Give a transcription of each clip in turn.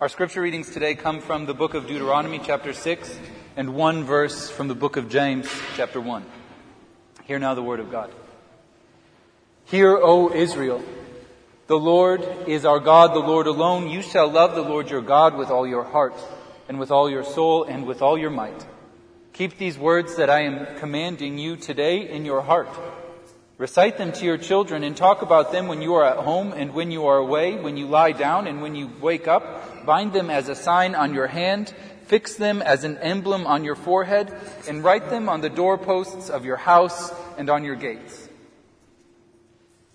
Our scripture readings today come from the book of Deuteronomy, chapter 6, and one verse from the book of James, chapter 1. Hear now the word of God. Hear, O Israel, the Lord is our God, the Lord alone. You shall love the Lord your God with all your heart, and with all your soul, and with all your might. Keep these words that I am commanding you today in your heart. Recite them to your children and talk about them when you are at home and when you are away, when you lie down and when you wake up. Bind them as a sign on your hand. Fix them as an emblem on your forehead and write them on the doorposts of your house and on your gates.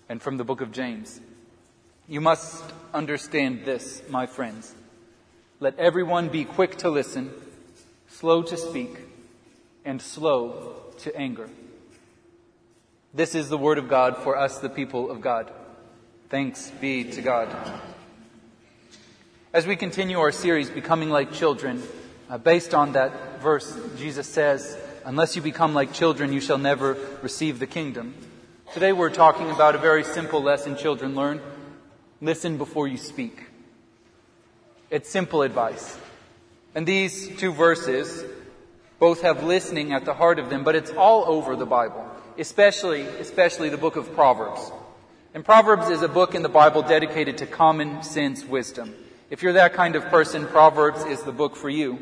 And from the book of James. You must understand this, my friends. Let everyone be quick to listen, slow to speak, and slow to anger. This is the word of God for us, the people of God. Thanks be to God. As we continue our series, Becoming Like Children, uh, based on that verse, Jesus says, Unless you become like children, you shall never receive the kingdom. Today we're talking about a very simple lesson children learn. Listen before you speak. It's simple advice. And these two verses both have listening at the heart of them, but it's all over the Bible especially, especially the book of Proverbs. And Proverbs is a book in the Bible dedicated to common sense wisdom. If you're that kind of person, Proverbs is the book for you.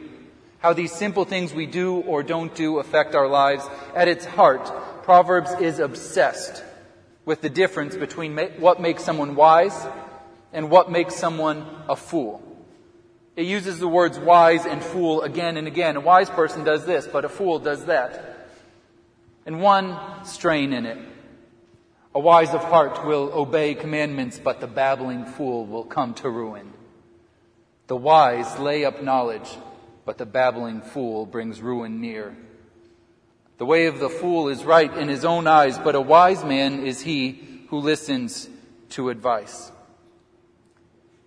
How these simple things we do or don't do affect our lives. At its heart, Proverbs is obsessed with the difference between what makes someone wise and what makes someone a fool. It uses the words wise and fool again and again. A wise person does this, but a fool does that and one strain in it. A wise of heart will obey commandments, but the babbling fool will come to ruin. The wise lay up knowledge, but the babbling fool brings ruin near. The way of the fool is right in his own eyes, but a wise man is he who listens to advice.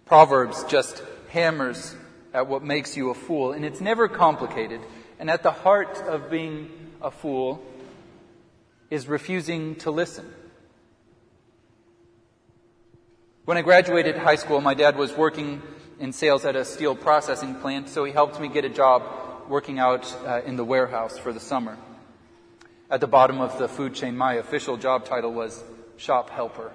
Proverbs just hammers at what makes you a fool, and it's never complicated. And at the heart of being a fool is refusing to listen. When I graduated high school, my dad was working in sales at a steel processing plant, so he helped me get a job working out uh, in the warehouse for the summer. At the bottom of the food chain, my official job title was shop helper.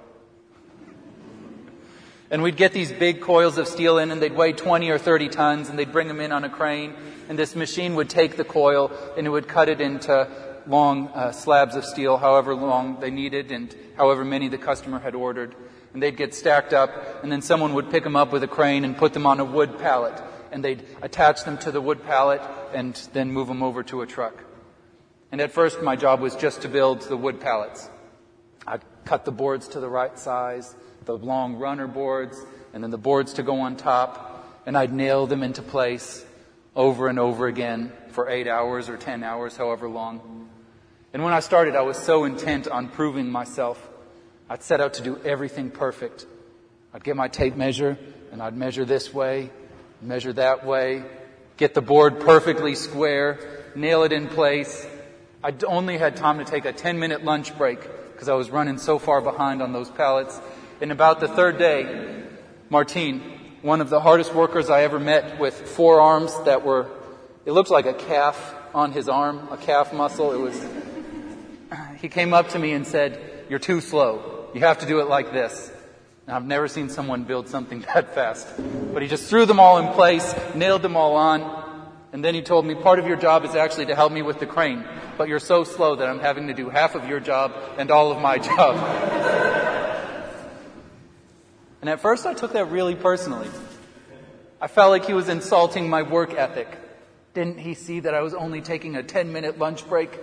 And we'd get these big coils of steel in and they'd weigh 20 or 30 tons and they'd bring them in on a crane and this machine would take the coil and it would cut it into long uh, slabs of steel, however long they needed and however many the customer had ordered. And they'd get stacked up, and then someone would pick them up with a crane and put them on a wood pallet. And they'd attach them to the wood pallet and then move them over to a truck. And at first, my job was just to build the wood pallets. I'd cut the boards to the right size, the long runner boards, and then the boards to go on top, and I'd nail them into place over and over again for eight hours or ten hours, however long. And when I started, I was so intent on proving myself. I'd set out to do everything perfect. I'd get my tape measure and I'd measure this way, measure that way, get the board perfectly square, nail it in place. I only had time to take a 10 minute lunch break because I was running so far behind on those pallets. And about the third day, Martine, one of the hardest workers I ever met with forearms that were, it looked like a calf on his arm, a calf muscle. It was he came up to me and said, You're too slow. You have to do it like this. Now, I've never seen someone build something that fast. But he just threw them all in place, nailed them all on, and then he told me, part of your job is actually to help me with the crane, but you're so slow that I'm having to do half of your job and all of my job. and at first I took that really personally. I felt like he was insulting my work ethic. Didn't he see that I was only taking a 10 minute lunch break?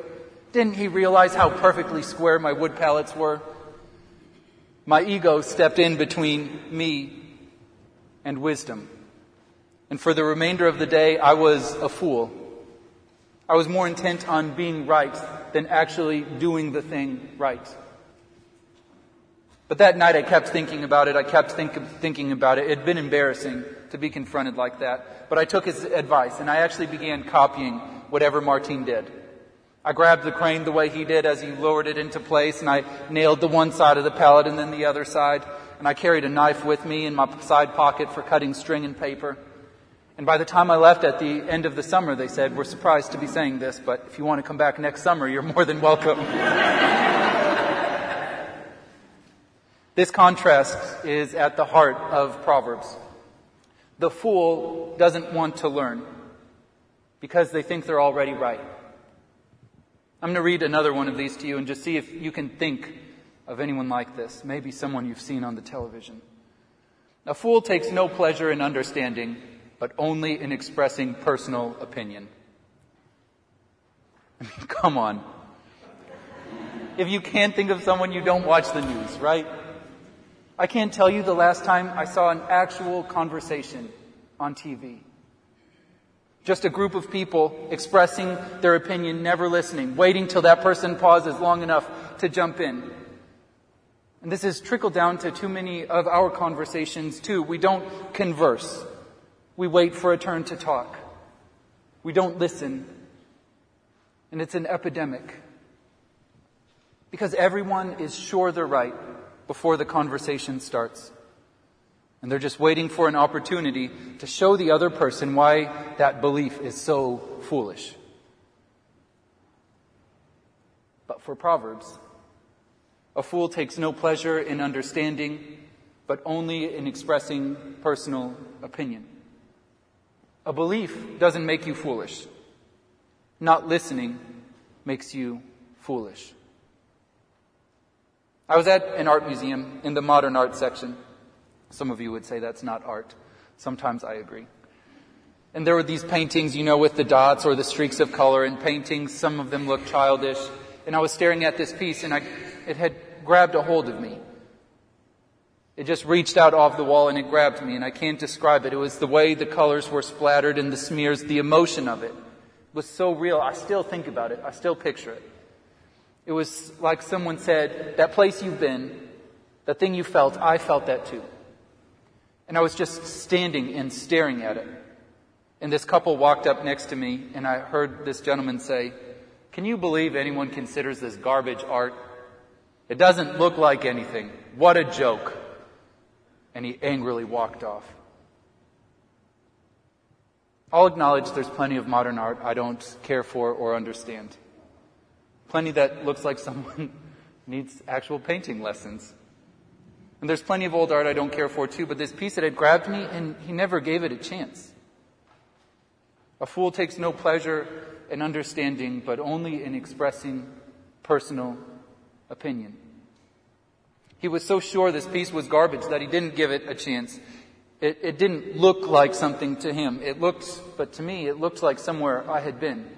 Didn't he realize how perfectly square my wood pallets were? My ego stepped in between me and wisdom. And for the remainder of the day, I was a fool. I was more intent on being right than actually doing the thing right. But that night I kept thinking about it. I kept think, thinking about it. It had been embarrassing to be confronted like that. But I took his advice and I actually began copying whatever Martine did. I grabbed the crane the way he did as he lowered it into place and I nailed the one side of the pallet and then the other side. And I carried a knife with me in my side pocket for cutting string and paper. And by the time I left at the end of the summer, they said, We're surprised to be saying this, but if you want to come back next summer, you're more than welcome. this contrast is at the heart of Proverbs. The fool doesn't want to learn because they think they're already right. I'm going to read another one of these to you and just see if you can think of anyone like this. Maybe someone you've seen on the television. A fool takes no pleasure in understanding but only in expressing personal opinion. I mean, come on. If you can't think of someone, you don't watch the news, right? I can't tell you the last time I saw an actual conversation on TV. Just a group of people expressing their opinion, never listening, waiting till that person pauses long enough to jump in. And this has trickled down to too many of our conversations too. We don't converse. We wait for a turn to talk. We don't listen. And it's an epidemic. Because everyone is sure they're right before the conversation starts. And they're just waiting for an opportunity to show the other person why that belief is so foolish. But for Proverbs, a fool takes no pleasure in understanding, but only in expressing personal opinion. A belief doesn't make you foolish. Not listening makes you foolish. I was at an art museum in the modern art section. Some of you would say that's not art. Sometimes I agree. And there were these paintings, you know, with the dots or the streaks of color and paintings. Some of them looked childish. And I was staring at this piece and I, it had grabbed a hold of me. It just reached out off the wall and it grabbed me, and I can't describe it. It was the way the colors were splattered and the smears, the emotion of it was so real. I still think about it. I still picture it. It was like someone said, that place you've been, that thing you felt, I felt that too. And I was just standing and staring at it. And this couple walked up next to me and I heard this gentleman say, can you believe anyone considers this garbage art? It doesn't look like anything. What a joke and he angrily walked off. I'll acknowledge there's plenty of modern art I don't care for or understand. Plenty that looks like someone needs actual painting lessons. And there's plenty of old art I don't care for too, but this piece that had grabbed me and he never gave it a chance. A fool takes no pleasure in understanding, but only in expressing personal opinion. He was so sure this piece was garbage that he didn't give it a chance. It, it, didn't look like something to him. It looked, but to me, it looked like somewhere I had been.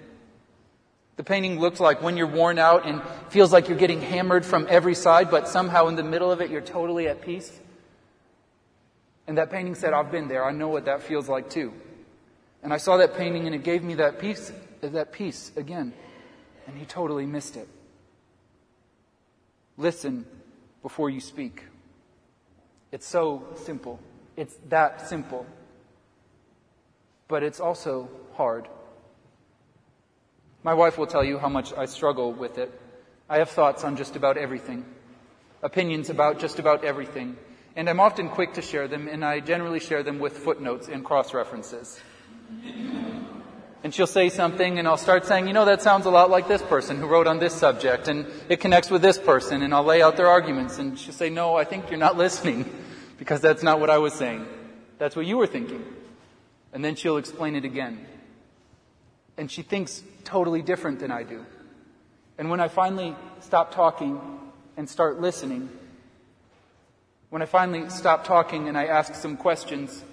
The painting looked like when you're worn out and feels like you're getting hammered from every side, but somehow in the middle of it, you're totally at peace. And that painting said, I've been there. I know what that feels like too. And I saw that painting and it gave me that peace, that peace again. And he totally missed it. Listen before you speak. It's so simple. It's that simple. But it's also hard. My wife will tell you how much I struggle with it. I have thoughts on just about everything, opinions about just about everything, and I'm often quick to share them, and I generally share them with footnotes and cross references and she'll say something and I'll start saying, you know, that sounds a lot like this person who wrote on this subject and it connects with this person and I'll lay out their arguments and she'll say, no, I think you're not listening because that's not what I was saying. That's what you were thinking. And then she'll explain it again. And she thinks totally different than I do. And when I finally stop talking and start listening, when I finally stop talking and I ask some questions,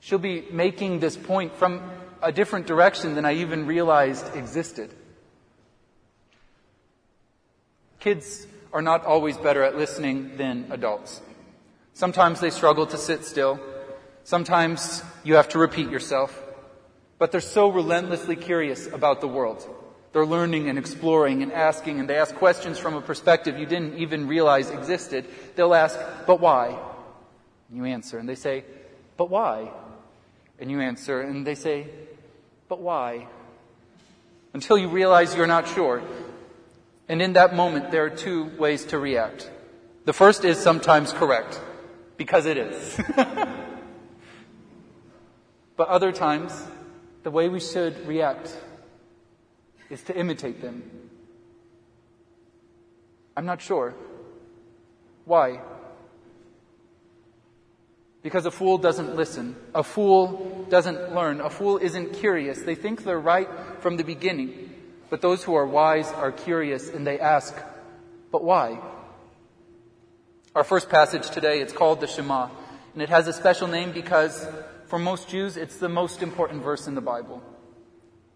she'll be making this point from a different direction than I even realized existed. Kids are not always better at listening than adults. Sometimes they struggle to sit still. Sometimes you have to repeat yourself. But they're so relentlessly curious about the world. They're learning and exploring and asking, and they ask questions from a perspective you didn't even realize existed. They'll ask, but why? And you answer, and they say, but why? And you answer, and they say, but why? Until you realize you're not sure. And in that moment, there are two ways to react. The first is sometimes correct, because it is. But other times, the way we should react is to imitate them. I'm not sure. Why? Because a fool doesn't listen. A fool doesn't learn. A fool isn't curious. They think they're right from the beginning. But those who are wise are curious and they ask, but why? Our first passage today, it's called the Shema. And it has a special name because for most Jews, it's the most important verse in the Bible.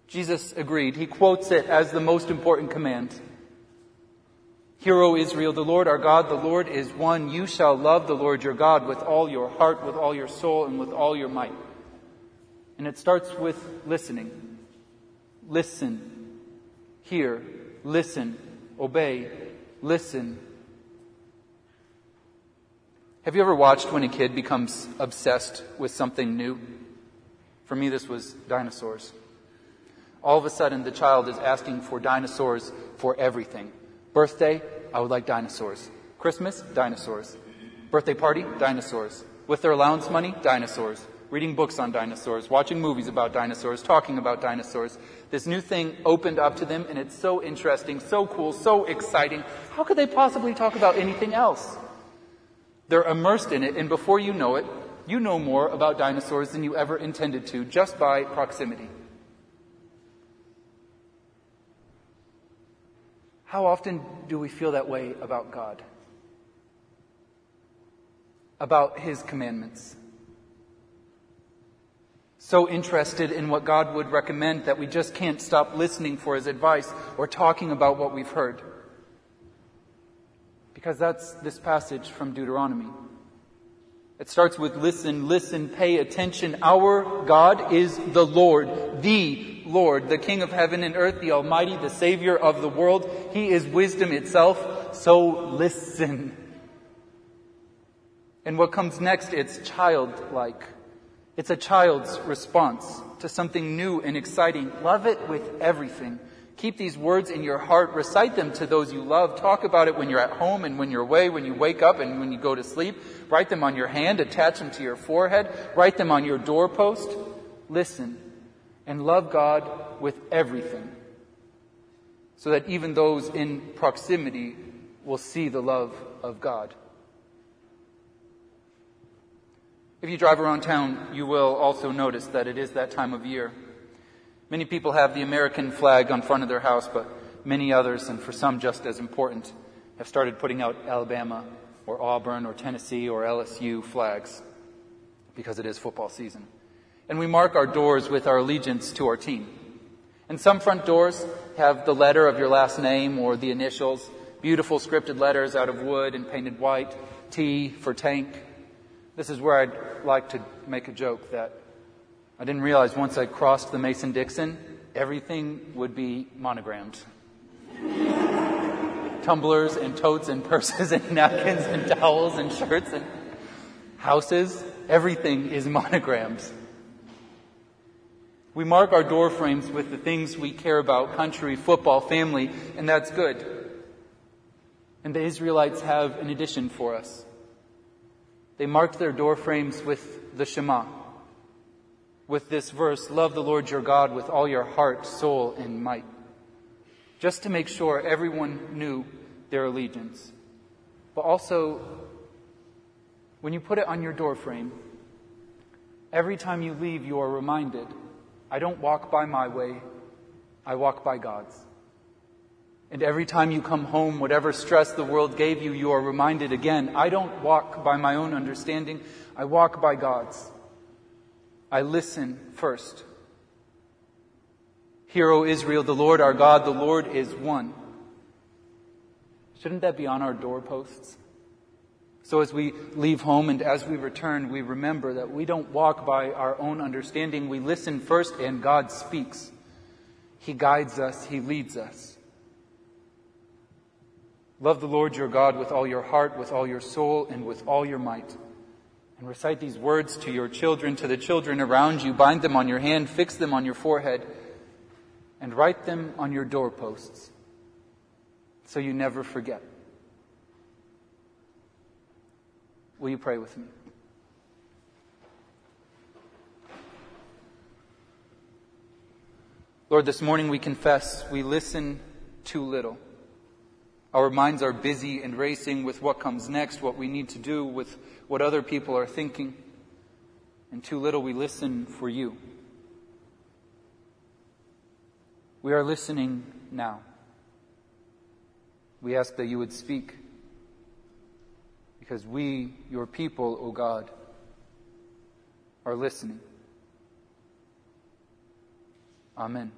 Jesus agreed. He quotes it as the most important command. Hear, O Israel, the Lord our God, the Lord is one. You shall love the Lord your God with all your heart, with all your soul, and with all your might. And it starts with listening. Listen. Hear. Listen. Obey. Listen. Have you ever watched when a kid becomes obsessed with something new? For me, this was dinosaurs. All of a sudden, the child is asking for dinosaurs for everything. Birthday, I would like dinosaurs. Christmas, dinosaurs. Birthday party, dinosaurs. With their allowance money, dinosaurs. Reading books on dinosaurs, watching movies about dinosaurs, talking about dinosaurs. This new thing opened up to them and it's so interesting, so cool, so exciting. How could they possibly talk about anything else? They're immersed in it and before you know it, you know more about dinosaurs than you ever intended to just by proximity. How often do we feel that way about God? About His commandments? So interested in what God would recommend that we just can't stop listening for His advice or talking about what we've heard. Because that's this passage from Deuteronomy. It starts with listen, listen, pay attention. Our God is the Lord, the Lord, the King of heaven and earth, the Almighty, the Savior of the world. He is wisdom itself, so listen. And what comes next, it's childlike. It's a child's response to something new and exciting. Love it with everything. Keep these words in your heart. Recite them to those you love. Talk about it when you're at home and when you're away, when you wake up and when you go to sleep. Write them on your hand. Attach them to your forehead. Write them on your doorpost. Listen and love God with everything so that even those in proximity will see the love of God. If you drive around town, you will also notice that it is that time of year. Many people have the American flag on front of their house, but many others, and for some just as important, have started putting out Alabama or Auburn or Tennessee or LSU flags because it is football season. And we mark our doors with our allegiance to our team. And some front doors have the letter of your last name or the initials, beautiful scripted letters out of wood and painted white, T for tank. This is where I'd like to make a joke that I didn't realize once I crossed the Mason Dixon, everything would be monogrammed. Tumblers and totes and purses and napkins and towels and shirts and houses, everything is monograms. We mark our door frames with the things we care about country, football, family, and that's good. And the Israelites have an addition for us. They marked their door frames with the Shema, with this verse, Love the Lord your God with all your heart, soul, and might, just to make sure everyone knew their allegiance. But also, when you put it on your doorframe, every time you leave, you are reminded I don't walk by my way, I walk by God's. And every time you come home, whatever stress the world gave you, you are reminded again, I don't walk by my own understanding, I walk by God's. I listen first. Hear, O Israel, the Lord our God, the Lord is one. Shouldn't that be on our doorposts? So as we leave home and as we return, we remember that we don't walk by our own understanding. We listen first and God speaks. He guides us. He leads us. Love the Lord your God with all your heart, with all your soul, and with all your might. And recite these words to your children, to the children around you. Bind them on your hand, fix them on your forehead, and write them on your doorposts so you never forget. Will you pray with me? Lord, this morning we confess we listen too little. Our minds are busy and racing with what comes next, what we need to do, with what other people are thinking. And too little we listen for you. We are listening now. We ask that you would speak because we, your people, O God, are listening. Amen.